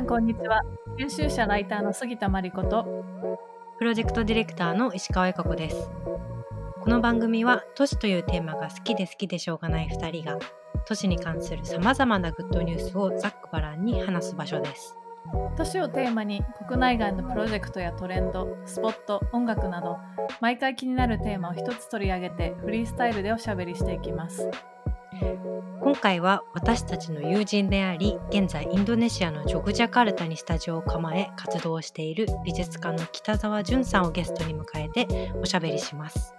さんこんにちは。編集者ライターの杉田真理子とプロジェクトディレクターの石川恵子です。この番組は都市というテーマが好きで好きでしょうがない2人が都市に関するさまざまなグッドニュースをざっくばらんに話す場所です。都市をテーマに国内外のプロジェクトやトレンドスポット音楽など毎回気になるテーマを一つ取り上げてフリースタイルでおしゃべりしていきます今回は私たちの友人であり現在インドネシアのジョグジャカルタにスタジオを構え活動している美術家の北澤淳さんをゲストに迎えておしゃべりします。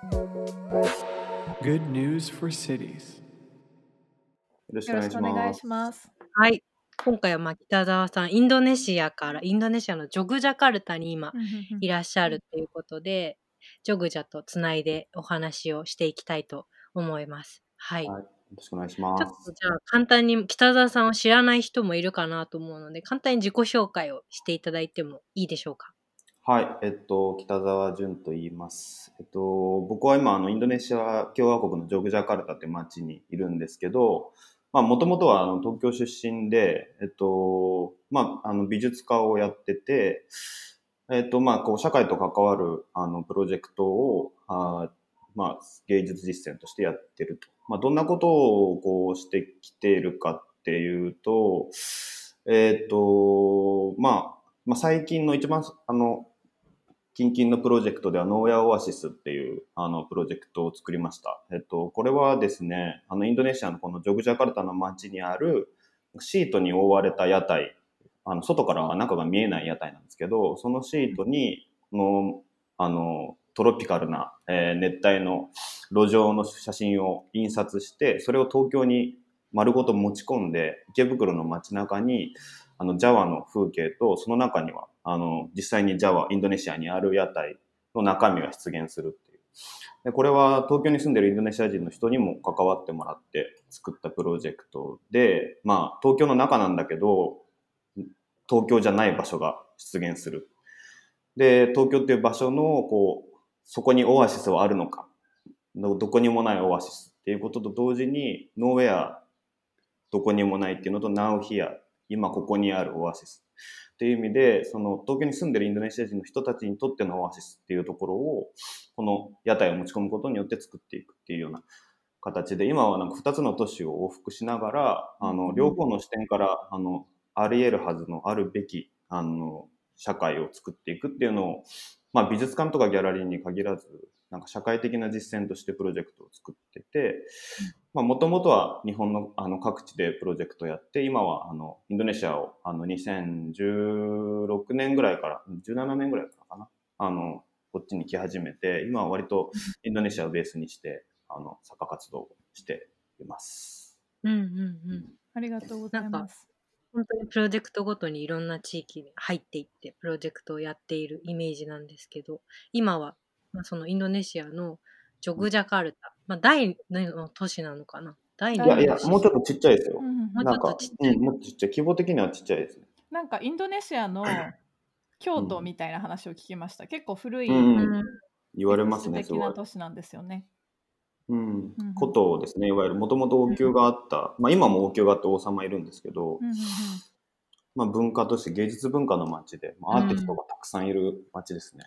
Good news for cities. よろしくお願いします。はい。今回はまあ北澤さん、インドネシアからインドネシアのジョグジャカルタに今いらっしゃるということで、ジョグジャとつないでお話をしていきたいと思います。はい、はいよろしくお願いしまちょっとじゃあ簡単に北澤さんを知らない人もいるかなと思うので、簡単に自己紹介をしていただいてもいいでしょうか？はい、えっと、北澤淳と言います。えっと、僕は今、あの、インドネシア共和国のジョグジャカルタって町にいるんですけど、まあ、もともとはあの東京出身で、えっと、まあ、あの、美術家をやってて、えっと、まあ、こう、社会と関わる、あの、プロジェクトを、あまあ、芸術実践としてやってると。まあ、どんなことをこうしてきているかっていうと、えっ、ー、と、まあ、まあ、最近の一番、あの、近々のプロジェクトでは、ノーヤオアシスっていう、あの、プロジェクトを作りました。えっと、これはですね、あの、インドネシアのこのジョグジャカルタの街にある、シートに覆われた屋台、あの、外から中が見えない屋台なんですけど、そのシートに、の、あの、トロピカルな、えー、熱帯の路上の写真を印刷して、それを東京に丸ごと持ち込んで、池袋の街中に、あの、ジャワの風景と、その中には、あの、実際にジャワ、インドネシアにある屋台の中身が出現するっていう。で、これは東京に住んでるインドネシア人の人にも関わってもらって作ったプロジェクトで、まあ、東京の中なんだけど、東京じゃない場所が出現する。で、東京っていう場所の、こう、そこにオアシスはあるのか、どこにもないオアシスっていうことと同時に、ノーウェア、どこにもないっていうのと、ナウヒア、今ここにあるオアシス。っていう意味で、その東京に住んでるインドネシア人の人たちにとってのオアシスっていうところを、この屋台を持ち込むことによって作っていくっていうような形で、今はなんか2つの都市を往復しながら、あの、両方の視点から、あの、あり得るはずのあるべき、あの、社会を作っていくっていうのをまあ、美術館とかギャラリーに限らず、なんか社会的な実践としてプロジェクトを作ってて、まあ、もともとは日本のあの各地でプロジェクトやって、今はあの、インドネシアをあの、2016年ぐらいから、17年ぐらいからかな、あの、こっちに来始めて、今は割とインドネシアをベースにして、あの、作家活動をしています。うんうんうん。ありがとうございます。本当にプロジェクトごとにいろんな地域に入っていってプロジェクトをやっているイメージなんですけど今は、まあ、そのインドネシアのジョグジャカルタ、まあ、第の都市なのかな？第いやいやもうちょっとちっちゃいですよ、うん、もうちょっとちっちゃい、うん、もっとちっちゃい。規模的にはちっちゃいですね。なんかインドネシアの京都みたいな話を聞きました、結構古い、うん、言われますね素敵な都市なんですよねうん、古都ですね、いわゆるもともと王宮があった、まあ今も王宮があって王様いるんですけど、まあ文化として芸術文化の街で、まあ、アーティストがたくさんいる街ですね。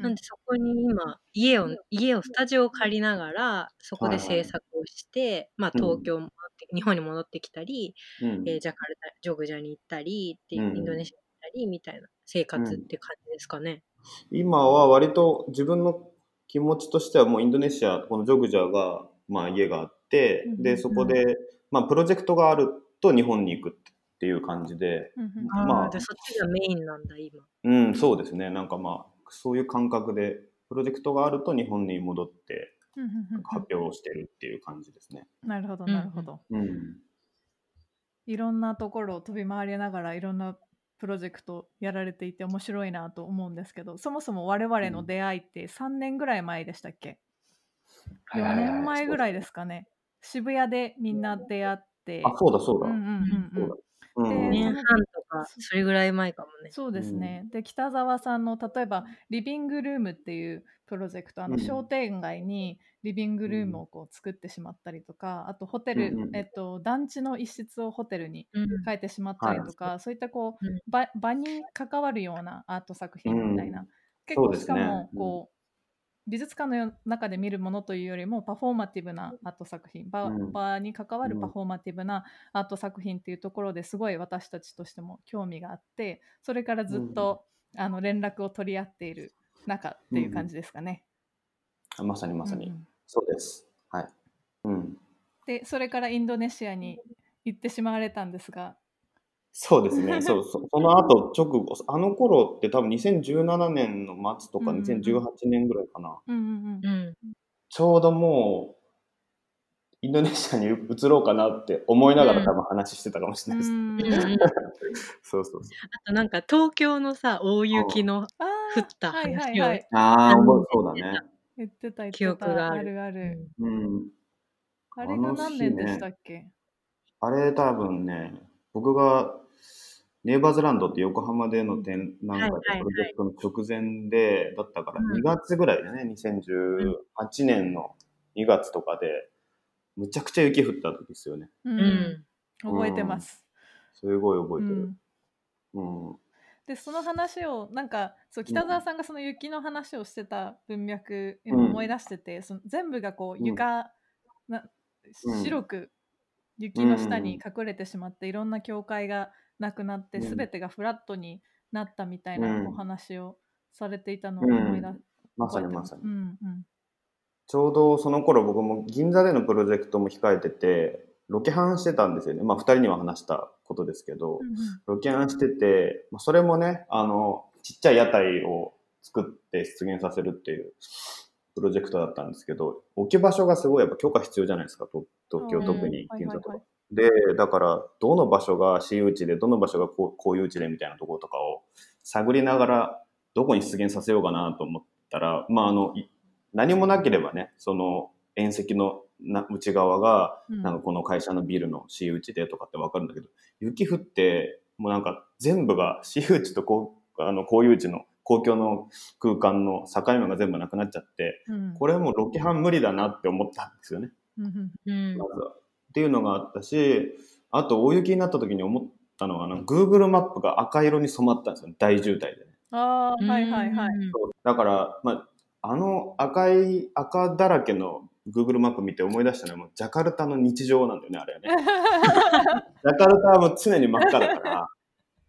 なんでそこに今家を家をスタジオを借りながらそこで制作をして、はいはい、まあ東京も、うん、日本に戻ってきたり、うん、えー、ジャカルタジョグジャに行ったりっていう、インドネシアに行ったりみたいな生活って感じですかね。今は割と自分の気持ちとしてはもうインドネシア、このジョグジャが、まあ家があって、で、そこで、まあプロジェクトがあると日本に行くっていう感じで。まあ、じゃそっちがメインなんだ、今。うん、そうですね。なんかまあ、そういう感覚で、プロジェクトがあると日本に戻って発表をしてるっていう感じですね。なるほど、なるほど。うん。いろんなところを飛び回りながらいろんなプロジェクトやられていて面白いなと思うんですけどそもそも我々の出会いって3年ぐらい前でしたっけ、うん、4年前ぐらいですかね。渋谷でみんな出会って。あそうだそうだ,、うんうんうんうん、うん、で年半とかそれぐらい前かもね。そうですね。で北沢さんの例えばリビングルームっていうプロジェクトあの商店街にリビングルームをこう作ってしまったりとか、あとホテル、えっと、団地の一室をホテルに変えてしまったりとか、そういったこう場場に関わるようなアート作品みたいな、結構しかもこう美術館の中で見るものというよりもパフォーマティブなアート作品場,、場に関わるパフォーマティブなアート作品っていうところですごい私たちとしても興味があってそれからずっと、あの連絡を取り合っている中っていう感じですかね。うん、まさにまさに、うん、そうです。はい。うん、でそれからインドネシアに行ってしまわれたんですがそうですね。そう、そ その後、直後、あの頃って多分2017年の末とか2018年ぐらいかな。うんうんうん。ちょうどもう、インドネシアに移ろうかなって思いながら多分話してたかもしれないですね。そうそうそう。あとなんか東京のさ、大雪の降ったはいはい話をはい。ああ、覚えそうだね。言ってた言ってた。記憶がある。あるある。うん。あれが何年でしたっけ？あれ多分ね、僕がネイバーズランドって横浜での展覧会プロジェクトの直前で、だったから2月ぐらいだね、2018年の2月とかで、むちゃくちゃ雪降った時ですよね。うん。覚えてます。すごい覚えてる。うん。でその話をなんかそう北澤さんがその雪の話をしてた文脈今思い出してて、その全部がこう床、な白く雪の下に隠れてしまって、いろんな境界がなくなって、うん、全てがフラットになったみたいなお話をされていたのを思い出、うん、まさにまさに、うんうん、ちょうどその頃僕も銀座でのプロジェクトも控えててロケハンしてたんですよね。まあ2人には話したことですけど、ロケハンしてて、まあ、それもねあのちっちゃい屋台を作って出現させるっていうプロジェクトだったんですけど置き場所がすごいやっぱ許可必要じゃないですか東京特に銀座とか。で、だから、どの場所が私有地で、どの場所が公有地でみたいなところとかを探りながら、どこに出現させようかなと思ったら、まあ、あの、何もなければね、その、縁石の内側が、なんかこの会社のビルの私有地でとかってわかるんだけど、雪降って、もうなんか全部が私有地と公あの公有地の公共の空間の境目が全部なくなっちゃって、うん、これはもうロケハン無理だなって思ったんですよね。うん、まずはっていうのがあったし、あと大雪になった時に思ったのは、あの、Google マップが赤色に染まったんですよ、大渋滞でね。ああ、はいはいはい。だから、まあ、あの赤い、赤だらけの Google マップ見て思い出したのはもうジャカルタの日常なんだよね、あれはね。ジャカルタはもう常に真っ赤だから、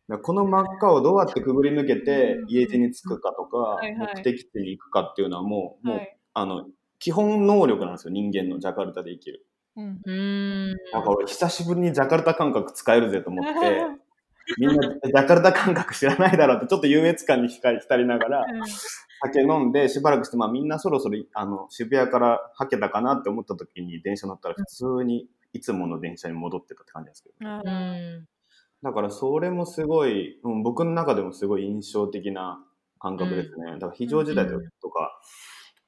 らこの真っ赤をどうやってくぐり抜けて家路に着くかとか、目的地に行くかっていうのはもう、もう、あの、基本能力なんですよ、人間のジャカルタで生きる。うん。なんか俺久しぶりにジャカルタ感覚使えるぜと思って、みんなジャカルタ感覚知らないだろうってちょっと優越感に浸りながら、酒飲んでしばらくして、まあみんなそろそろあの渋谷からはけたかなって思った時に電車乗ったら普通にいつもの電車に戻ってたって感じですけど、ね。だからそれもすごい、うん、僕の中でもすごい印象的な感覚ですね。だから非常事態とか、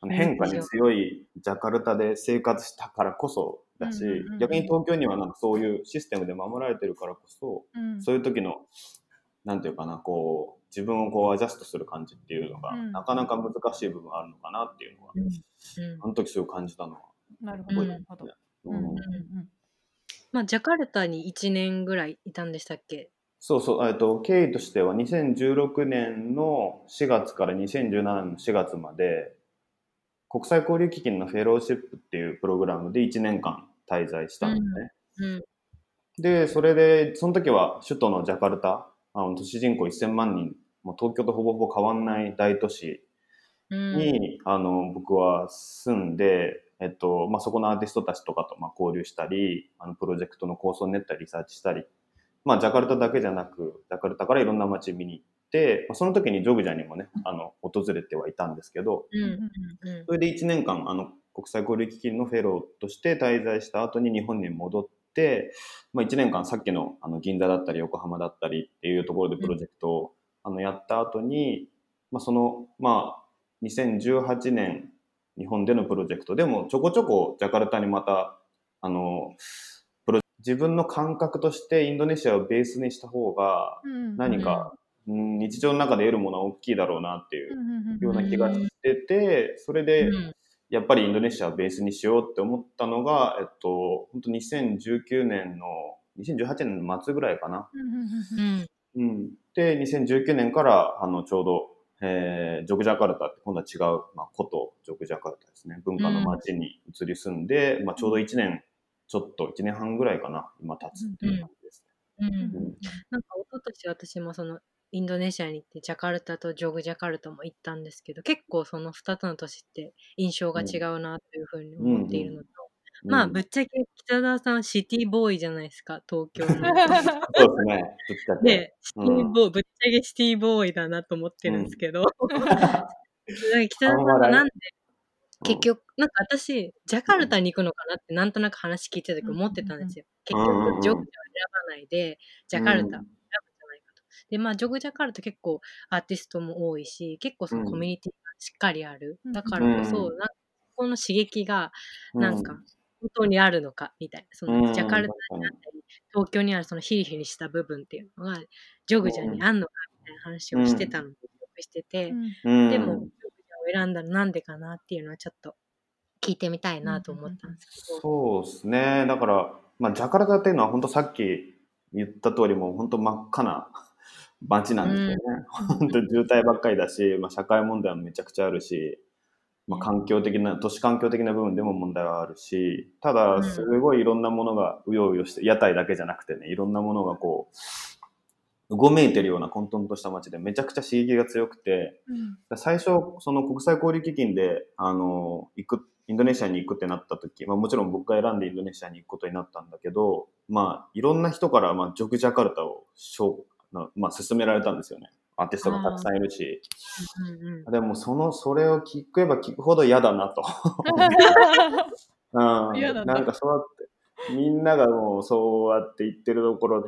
変化に強いジャカルタで生活したからこそだし、逆に東京にはなんかそういうシステムで守られてるからこそ、うん、そういう時の、なんていうかな、こう、自分をこうアジャストする感じっていうのが、うん、なかなか難しい部分があるのかなっていうのが、うん、あの時すごい感じたのは。なるほど。なるほど。まあ、ジャカルタに1年ぐらいいたんでしたっけ？そうそう、えっと、経緯としては2016年の4月から2017年の4月まで、国際交流基金のフェローシップっていうプログラムで1年間滞在したんですね。うん。うん、で、それで、その時は首都のジャカルタ、あの都市人口1000万人、もう東京とほぼほぼ変わんない大都市に、うん、あの僕は住んで、えっとまあ、そこのアーティストたちとかとまあ交流したり、あのプロジェクトの構想を練ったりリサーチしたり、まあ、ジャカルタだけじゃなく、ジャカルタからいろんな街見に行っ、その時にジョグジャにもね、あの、訪れてはいたんですけど、それで1年間、あの、国際交流基金のフェローとして滞在した後に日本に戻って、まあ、1年間さっきのあの銀座だったり横浜だったりっていうところでプロジェクトを、あのやった後に、まあ、その、まあ、2018年日本でのプロジェクトでもちょこちょこジャカルタにまたあの自分の感覚としてインドネシアをベースにした方が何か、うん、日常の中で得るものは大きいだろうなっていうような気がしてて、それで、やっぱりインドネシアをベースにしようって思ったのが、えっと、本当2019年の、2018年の末ぐらいかな。うん、で、2019年から、あの、ちょうど、えー、ジョグジャカルタって今度は違う、まあ、古都ジョグジャカルタですね。文化の街に移り住んで、うん、まあ、ちょうど1年、ちょっと1年半ぐらいかな、今経つっていう感じですね。うん、うん、なんか、一昨年私もその、インドネシアに行ってジャカルタとジョグジャカルタも行ったんですけど結構その2つの都市って印象が違うなというふうに思っているのと、うんうん、まあぶっちゃけ北澤さんシティボーイじゃないですか東京の そうですね。でシティボーイ、ぶっちゃけシティボーイだなと思ってるんですけど、北澤さんがなんで結局、なんか私、ジャカルタに行くのかなってなんとなく話聞いてた時思ってたんですよ。結局、ジョグジャを選ばないで、ジャカルタで、まあ、ジョグジャカルタ結構アーティストも多いし、結構そのコミュニティがしっかりある。だからこそ、うん、なんかこの刺激が、なんか、本当にあるのかみたいな、そのジャカルタにあったり、東京にあるそのヒリヒリした部分っていうのが、ジョグジャにあんのかみたいな話をしてたのをしてて、でも、ジョグジャを選んだらなんでかなっていうのはちょっと聞いてみたいなと思ったんですけど。そうですね。だから、まあ、ジャカルタっていうのは本当さっき言った通りも本当真っ赤な街なんですよね。本当に渋滞ばっかりだし、まあ、社会問題もめちゃくちゃあるし、まあ、環境的な、都市環境的な部分でも問題はあるし、ただ、すごいいろんなものがうようよして、屋台だけじゃなくてね、いろんなものがこう、うごめいてるような混沌とした街でめちゃくちゃ刺激が強くて、うん、最初、その国際交流基金で、あの、行く、インドネシアに行くってなった時、まあもちろん僕が選んでインドネシアに行くことになったんだけど、まあいろんな人から、まあジョグジャカルタを紹まあ、勧められたんですよね。アーティストがたくさんいるし。うんうん、でも、その、それを聞けば聞くほど嫌だなと。うん、なんかそうやって、みんながもうそうやって言ってるところに、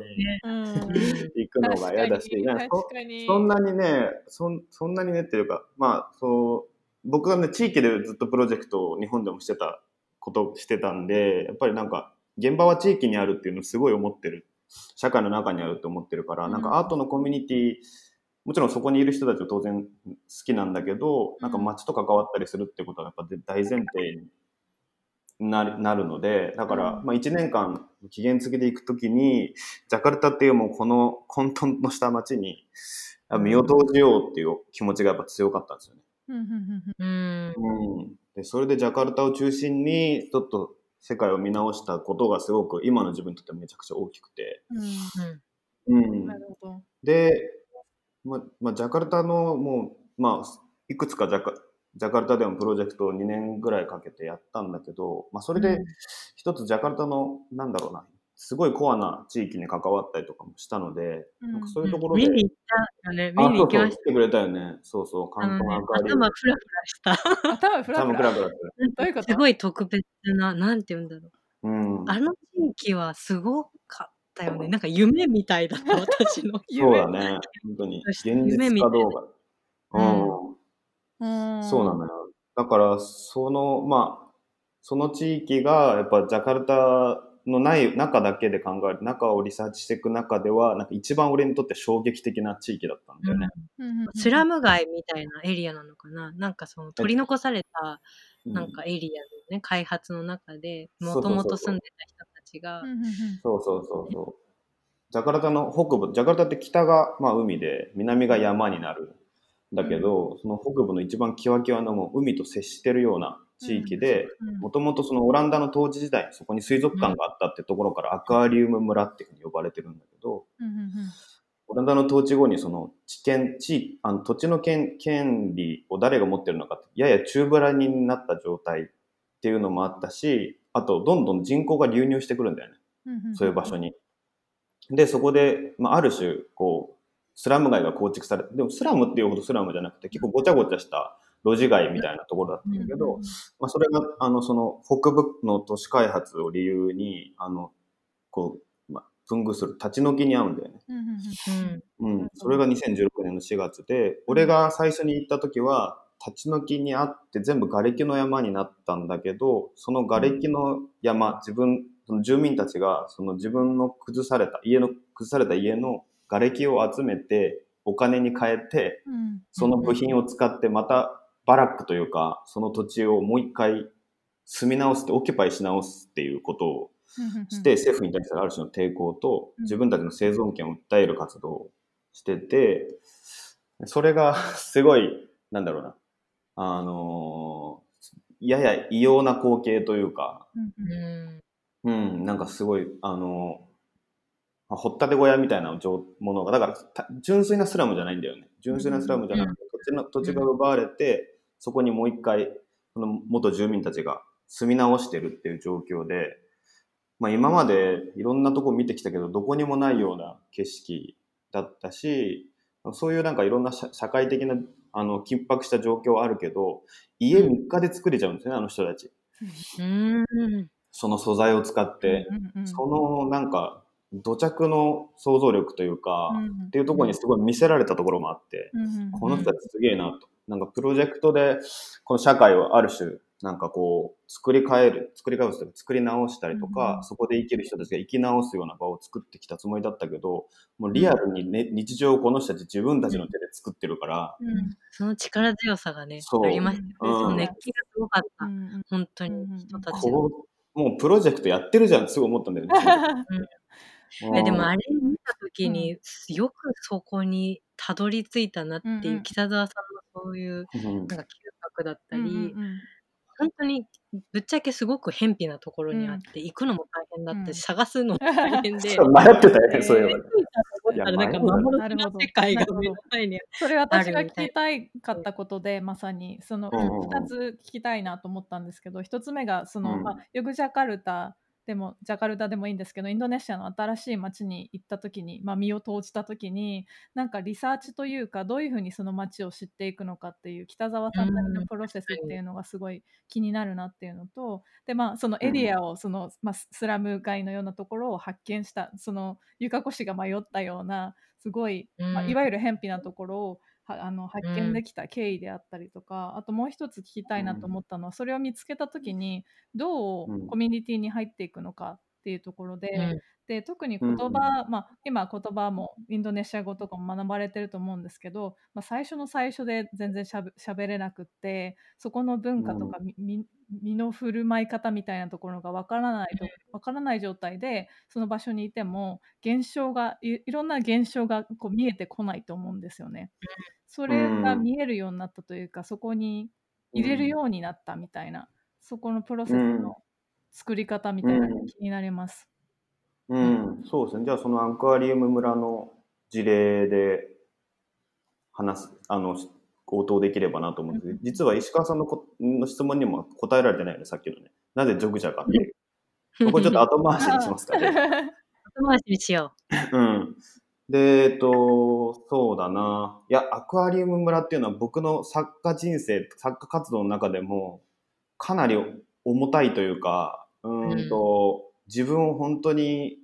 行くのが嫌だし、そそんなにねそ、そんなにねっていうか、まあ、そう、僕がね、地域でずっとプロジェクトを日本でもしてたことしてたんで、やっぱりなんか、現場は地域にあるっていうのをすごい思ってる社会の中にあると思ってるから、なんかアートのコミュニティ、もちろんそこにいる人たちは当然好きなんだけど、なんか街と関わったりするってことはやっぱ大前提になるなるので、だから、まあ1年間期限付きで行くときに、ジャカルタっていうもうこの混沌とした街に身を投じようっていう気持ちがやっぱ強かったんですよね。うん、でそれでジャカルタを中心にちょっと世界を見直したことがすごく今の自分にとってめちゃくちゃ大きくて。うん。うん、で、ま、まあ、ジャカルタのもう、まあ、いくつかジャカジャカルタでもプロジェクトを2年ぐらいかけてやったんだけど、まあ、それで一つジャカルタの、なんだろうな、すごいコアな地域に関わったりとかもしたので、うん、なんかそういうところで。見に行ったよね。見に行きました。来てくれたよね。そうそう、関東明かり。頭フラフラした。頭フラフラ。フラフラすごい特別な、なんて言うんだろう。うん、あの地域はすごかったよね。なんか夢みたいだった、私の。そうだね。本当に。現実かどうか。うん。うん、そうなのよ。だから、その、まあ、その地域が、やっぱジャカルタのない中だけで考える中をリサーチしていく中ではなんか一番俺にとって衝撃的な地域だったんだよね、うん、スラム街みたいなエリアなのかな？なんかその取り残されたなんかエリアのね、開発の中でもともと住んでた人たちがそうそうそうそう。ジャカルタの北部ジャカルタって北がまあ海で南が山になるだけど、うん、その北部の一番キワキワのもう海と接してるような地域で、もともとそのオランダの統治時代、そこに水族館があったってところからアクアリウム村っていうふうに呼ばれてるんだけど、オランダの統治後にその地権、地、あの土地の権権利を誰が持ってるのかって、やや中ぶらになった状態っていうのもあったし、あとどんどん人口が流入してくるんだよね。そういう場所に。で、そこで、まあ、ある種、こう、スラム街が構築されて、でもスラムっていうほどスラムじゃなくて、結構ごちゃごちゃした路地街みたいなところだったんだけど、まあ、それが、あの、その、北部の都市開発を理由に、あの、こう、まあ、分具する立ち退きに合うんだよね。うん。それが2016年の4月で、俺が最初に行った時は、立ち退きにあって全部瓦礫の山になったんだけど、その瓦礫の山、自分、その住民たちがその自分の崩された家の崩された家の瓦礫を集めてお金に変えて、その部品を使ってまたバラックというかその土地をもう一回住み直してオキュパイし直すっていうことをして政府に対するある種の抵抗と自分たちの生存権を訴える活動をしててそれがすごいなんだろうな。あのやや異様な光景というか、うん、なんかすごいあの掘ったて小屋みたいなものが、だから純粋なスラムじゃないんだよね。純粋なスラムじゃなくて、土地の土地が奪われて、そこにもう一回、その元住民たちが住み直してるっていう状況で、まあ今までいろんなとこ見てきたけど、どこにもないような景色だったし、そういうなんかいろんな社会的なあの緊迫した状況はあるけど、家3日で作れちゃうんですね、あの人たち。その素材を使って、そのなんか土着の想像力というか、うん、っていうところにすごい見せられたところもあって、うん、この人たちすげえなと。なんかプロジェクトで、この社会をある種、なんかこう、作り変える、作り変えるとか作り直したりとか、うん、そこで生きる人たちが生き直すような場を作ってきたつもりだったけど、もうリアルに、ね、日常をこの人たち自分たちの手で作ってるから、その力強さがね、ありましたね。その熱気がすごかった。本当に人たちもうプロジェクトやってるじゃんすごい思ったんだよね。え、でもあれ見た時に、よくそこにたどり着いたなっていう、北沢さんのそういう、なんか嗅覚だったり、本当にぶっちゃけすごく偏僻なところにあって、行くのも大変だったし、探すのも大変で。迷ってたよね、そういえば。なんか幻の世界が目の前にそれ私が聞きたいかったことでまさにその2つ聞きたいなと思ったんですけど1つ目がその、まあ、ヨグジャカルタでもジャカルタでもいいんですけどインドネシアの新しい街に行った時に、まあ、身を投じた時になんかリサーチというかどういうふうにその街を知っていくのかっていう北沢さんなりのプロセスっていうのがすごい気になるなっていうのとで、まあ、そのエリアをその、まあ、スラム街のようなところを発見したそのゆかこ氏が迷ったようなすごい、まあ、いわゆる偏僻なところをあの発見できた経緯であったりとか、うん、あともう一つ聞きたいなと思ったのは、それを見つけた時にどうコミュニティに入っていくのかっていうところで、うん、で特に言葉、まあ、今言葉もインドネシア語とかも学ばれてると思うんですけど、まあ、最初の最初で全然しゃべれなくってそこの文化とか身の振る舞い方みたいなところがわからないとわからない状態でその場所にいても現象がいろんな現象がこう見えてこないと思うんですよね。それが見えるようになったというか、そこに入れるようになったみたいな、そこのプロセスの作り方みたいなのが気になります。うん、そうですね。じゃあそのアクアリウム村の事例で話す、あの、応答できればなと思うんですけど、実は石川さんのこの質問にも答えられてないよね、さっきのね。なぜジョグジャかって。ここちょっと後回しにしますかね。後回しにしよう。うん。で、えっと、そうだな。いや、アクアリウム村っていうのは僕の作家人生、作家活動の中でも、かなり重たいというか、うんと、うん、自分を本当に、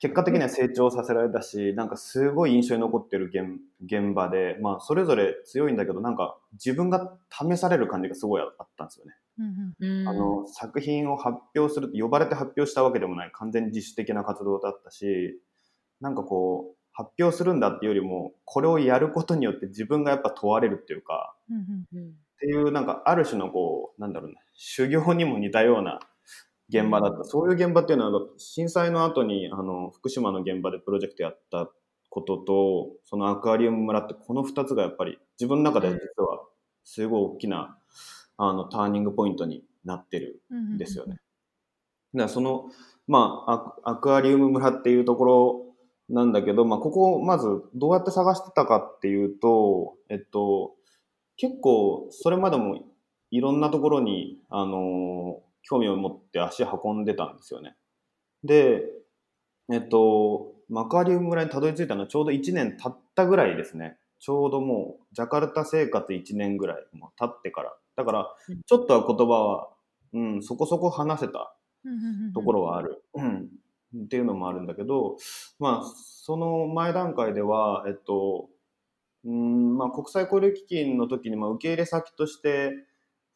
結果的には成長させられたし、なんかすごい印象に残ってる現現場で、まあ、それぞれ強いんだけど、なんか自分が試される感じがすごいあったんですよね。うん、あの作品を発表する呼ばれて発表したわけでもない完全に自主的な活動だったしなんかこう、発表するんだっていうよりも、これをやることによって自分がやっぱ問われるっていうか、っていうなんかある種のこう、なんだろうね、修行にも似たような現場だった。そういう現場っていうのは、震災の後に、あの、福島の現場でプロジェクトやったことと、そのアクアリウム村ってこの2つがやっぱり自分の中で実はすごい大きな、あの、ターニングポイントになってるんですよね。だからその、まあ、アクアリウム村っていうところなんだけど、まあ、ここをまずどうやって探してたかっていうと、えっと、結構それまでもいろんなところに、あの、興味を持って足運んでたんですよね。で、えっと、マカリウム村にたどり着いたのはちょうど1年経ったぐらいですね。ちょうどもう、ジャカルタ生活1年ぐらいも経ってから。だから、ちょっとは言葉は、うん、そこそこ話せたところはある。うんっていうのもあるんだけど、まあ、その前段階では、えっと、うんまあ、国際交流基金の時に、まあ、受け入れ先として、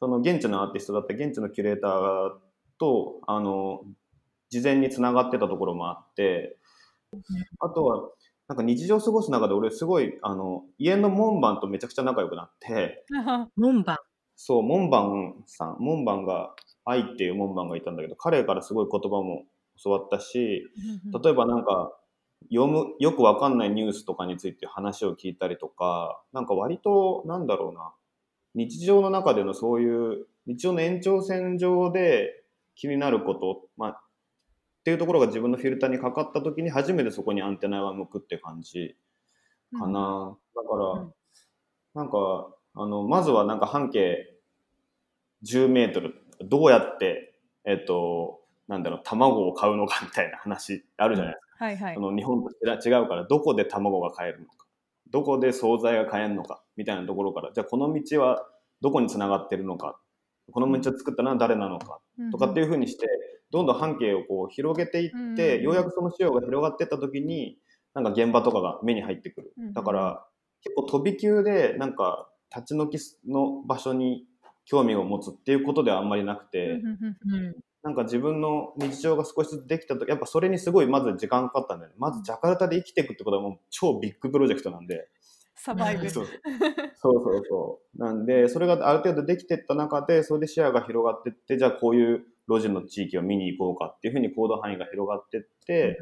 その現地のアーティストだった現地のキュレーターと、あの、事前につながってたところもあって、あとは、なんか日常過ごす中で俺すごい、あの、家の門番とめちゃくちゃ仲良くなって、門番。そう、門番さん、門番が、愛っていう門番がいたんだけど、彼からすごい言葉も教わったし、例えばなんか、読む、よくわかんないニュースとかについて話を聞いたりとか、なんか割と、なんだろうな、日常の中でのそういう、日常の延長線上で気になること、まあ、っていうところが自分のフィルターにかかった時に初めてそこにアンテナが向くって感じかな。だから、なんか、あの、まずはなんか半径10メートル、どうやって、えっと、なんだろう、卵を買うのかみたいな話あるじゃないですか。はいはい。その日本と違うから、どこで卵が買えるのか、どこで惣菜が買えるのか、みたいなところから、じゃあこの道はどこにつながってるのか、この道を作ったのは誰なのか、とかっていうふうにして、どんどん半径をこう広げていって、ようやくその資料が広がっていった時に、なんか現場とかが目に入ってくる。だから、結構飛び級で、なんか、立ち退きの場所に興味を持つっていうことではあんまりなくて、なんか自分の日常が少しずつできたとやっぱそれにすごいまず時間かかったんだよね。まずジャカルタで生きていくってことはもう超ビッグプロジェクトなんで。サバイブ。そう。そうそうなんで、それがある程度できていった中で、それで視野が広がっていって、じゃあこういう路地の地域を見に行こうかっていうふうに行動範囲が広がっていって、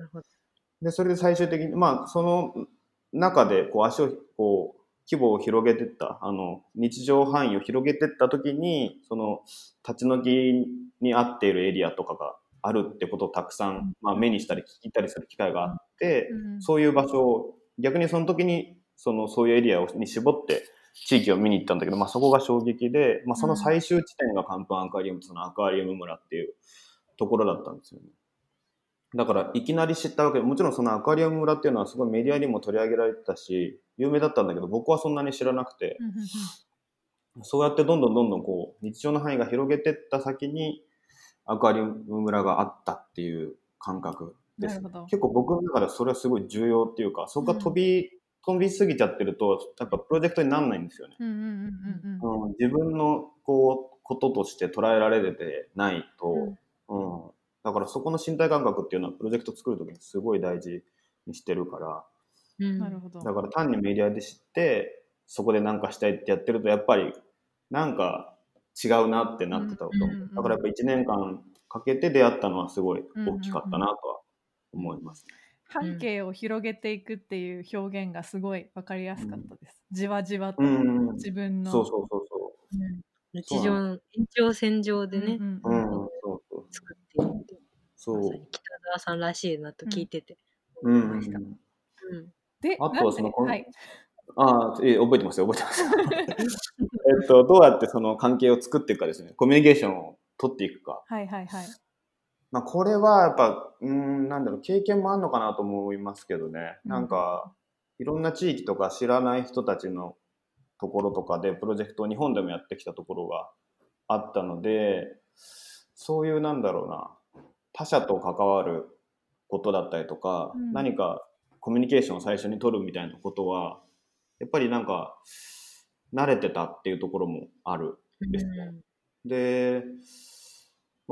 で、それで最終的に、まあ、その中でこう足をこう規模を広げていった、あの、日常範囲を広げていった時に、その、立ち退きに合っているエリアとかがあるってことをたくさん、まあ、目にしたり聞いたりする機会があって、そういう場所を、逆にその時に、その、そういうエリアに絞って、地域を見に行ったんだけど、まあ、そこが衝撃で、まあ、その最終地点がカンプアンカリウム、そのアクアリウム村っていうところだったんですよね。だから、いきなり知ったわけで、もちろんそのアクアリウム村っていうのはすごいメディアにも取り上げられてたし、有名だったんだけど、僕はそんなに知らなくて、そうやってどんどんどんどんこう、日常の範囲が広げてった先に、アクアリウム村があったっていう感覚です、ね。結構僕の中ではそれはすごい重要っていうか、そこが飛び、飛びすぎちゃってると、やっぱプロジェクトにならないんですよね。自分のこう、こととして捉えられてないと、うん、うん、だからそこの身体感覚っていうのはプロジェクト作るときにすごい大事にしてるから、うん、なるほど。だから単にメディアで知って、そこで何かしたいってやってると、やっぱりなんか違うなってなってたこと、だからやっぱ1年間かけて出会ったのはすごい大きかったなとは思います、半径を広げていくっていう表現がすごい分かりやすかったです。じわじわと自分の。そうそうそうそう。日常の延長線上でね、うんそうそう作っていって。そう。北澤さんらしいなと聞いてて思いました。うんで、あとはその、はい、ああ、え覚えてますよ、覚えてます。えっと、どうやってその関係を作っていくかですね。コミュニケーションを取っていくか。はいはいはい。まあ、これはやっぱ、うん、なんだろう、経験もあるのかなと思いますけどね。なんか、いろんな地域とか知らない人たちのところとかでプロジェクトを日本でもやってきたところがあったので、そういうなんだろうな、他者と関わることだったりとか、うん、何かコミュニケーションを最初に取るみたいなことは、やっぱりなんか、慣れてたっていうところもあるんですね。うん、で、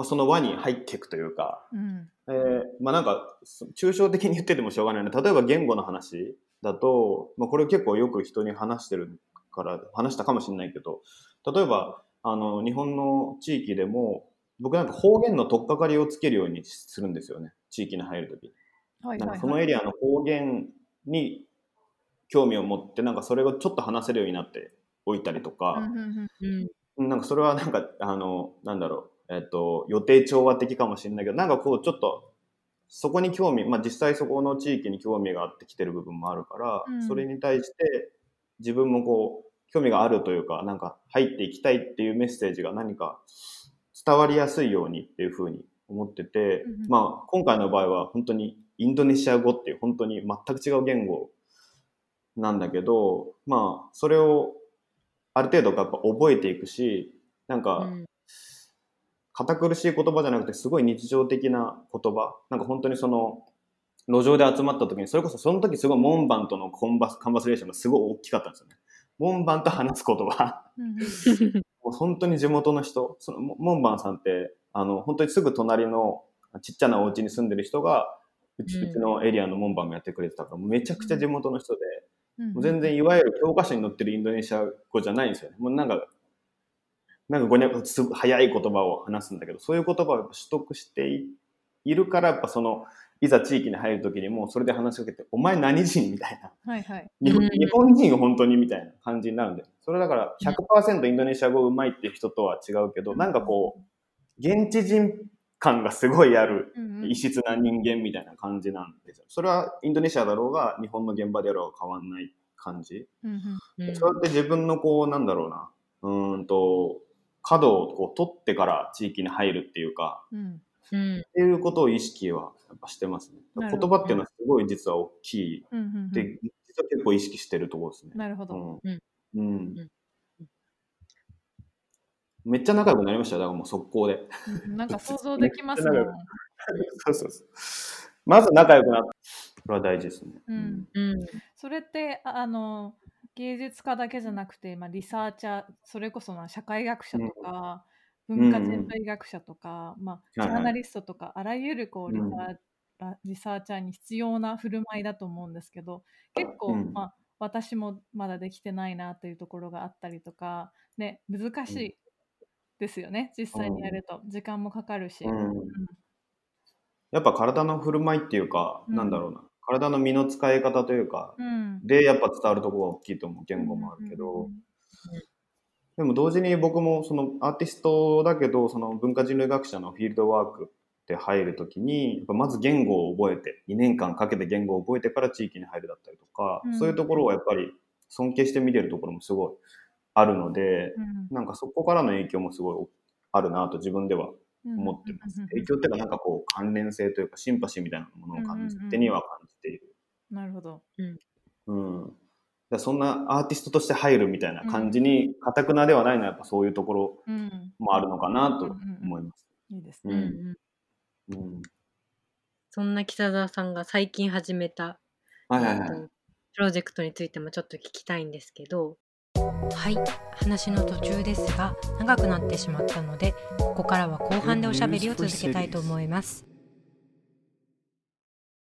まあ、その輪に入っていくというか、うん、えー、まあなんか、抽象的に言っててもしょうがないので、例えば言語の話だと、まあこれ結構よく人に話してるから、話したかもしれないけど、例えば、あの、日本の地域でも、僕なんか方言の取っかかりをつけるようにするんですよね。地域に入るとき。はいはいはい、そのエリアの方言に興味を持ってなんかそれをちょっと話せるようになっておいたりとか、うん、なんかそれはなんかあのなんだろう、えっと、予定調和的かもしれないけどなんかこうちょっとそこに興味、まあ、実際そこの地域に興味があってきてる部分もあるから、うん、それに対して自分もこう興味があるというかなんか入っていきたいっていうメッセージが何か伝わりやすいようにっていうふうに思ってて、うん、まあ今回の場合は本当にインドネシア語っていう本当に全く違う言語なんだけど、まあ、それをある程度やっぱ覚えていくし、なんか、堅苦しい言葉じゃなくてすごい日常的な言葉。なんか本当にその、路上で集まった時に、それこそその時すごい門番とのコンバス、カンバスレーションがすごい大きかったんですよね。門番と話す言葉。もう本当に地元の人、その門番さんって、あの、本当にすぐ隣のちっちゃなお家に住んでる人が、うち,、うちのエリアの門番もやってくれてたから、めちゃくちゃ地元の人で、もう全然いわゆる教科書に載ってるインドネシア語じゃないんですよね。もうなんか、なんかごにゃす早い言葉を話すんだけど、そういう言葉を取得しているから、やっぱその、いざ地域に入るときにもそれで話しかけて、お前何人みたいな。はいはい。日本日本人本当にみたいな感じになるんで。それだから100%インドネシア語うまいっていう人とは違うけど、なんかこう、現地人感がすごいある異質な人間みたいな感じなんですよ。それはインドネシアだろうが、日本の現場であろうが変わんない感じ。そうやって自分のこう、なんだろうな、うんと、角をこう取ってから地域に入るっていうか、うん、っていうことを意識はやっぱしてますね。言葉っていうのはすごい実は大きい。で、実は結構意識してるところですね。なるほど。うん。うん、めっちゃ仲良くなりましただからもう速攻で。なんか 想像できますもん。そうそうそう。まず仲良くなった。これは大事ですね。うん。うん、それって、あの、芸術家だけじゃなくて、まあ、リサーチャー、それこそな社会学者とか、文化人類学者とか、まあ、ジャーナリストとか、あらゆるこうリサー、リサーチャーに必要な振る舞いだと思うんですけど結構、まあ、私もまだできてないなというところがあったりとか、ね、難しいですよね、実際にやると。時間もかかるし、うん。やっぱ体の振る舞いっていうか、うん、なんだろうな体の身の使い方というか、うん、でやっぱ伝わるところが大きいと思う言語もあるけど、でも同時に僕もそのアーティストだけどその文化人類学者のフィールドワークって入るときにやっぱまず言語を覚えて2年間かけて言語を覚えてから地域に入るだったりとか、うん、そういうところはやっぱり尊敬して見てるところもすごいあるので、うん、なんかそこからの影響もすごいあるなと自分では思ってます。影響っていうかなんかこう関連性というかシンパシーみたいなものを感じてには感じている。なるほど。うん。うんそんなアーティストとして入るみたいな感じに、かたくなではないのはやっぱそういうところもあるのかなと思います。いいですね。うん、そんな北澤さんが最近始めた、はいはいはい、プロジェクトについてもちょっと聞きたいんですけどはい話の途中ですが長くなってしまったのでここからは後半でおしゃべりを続けたいと思います。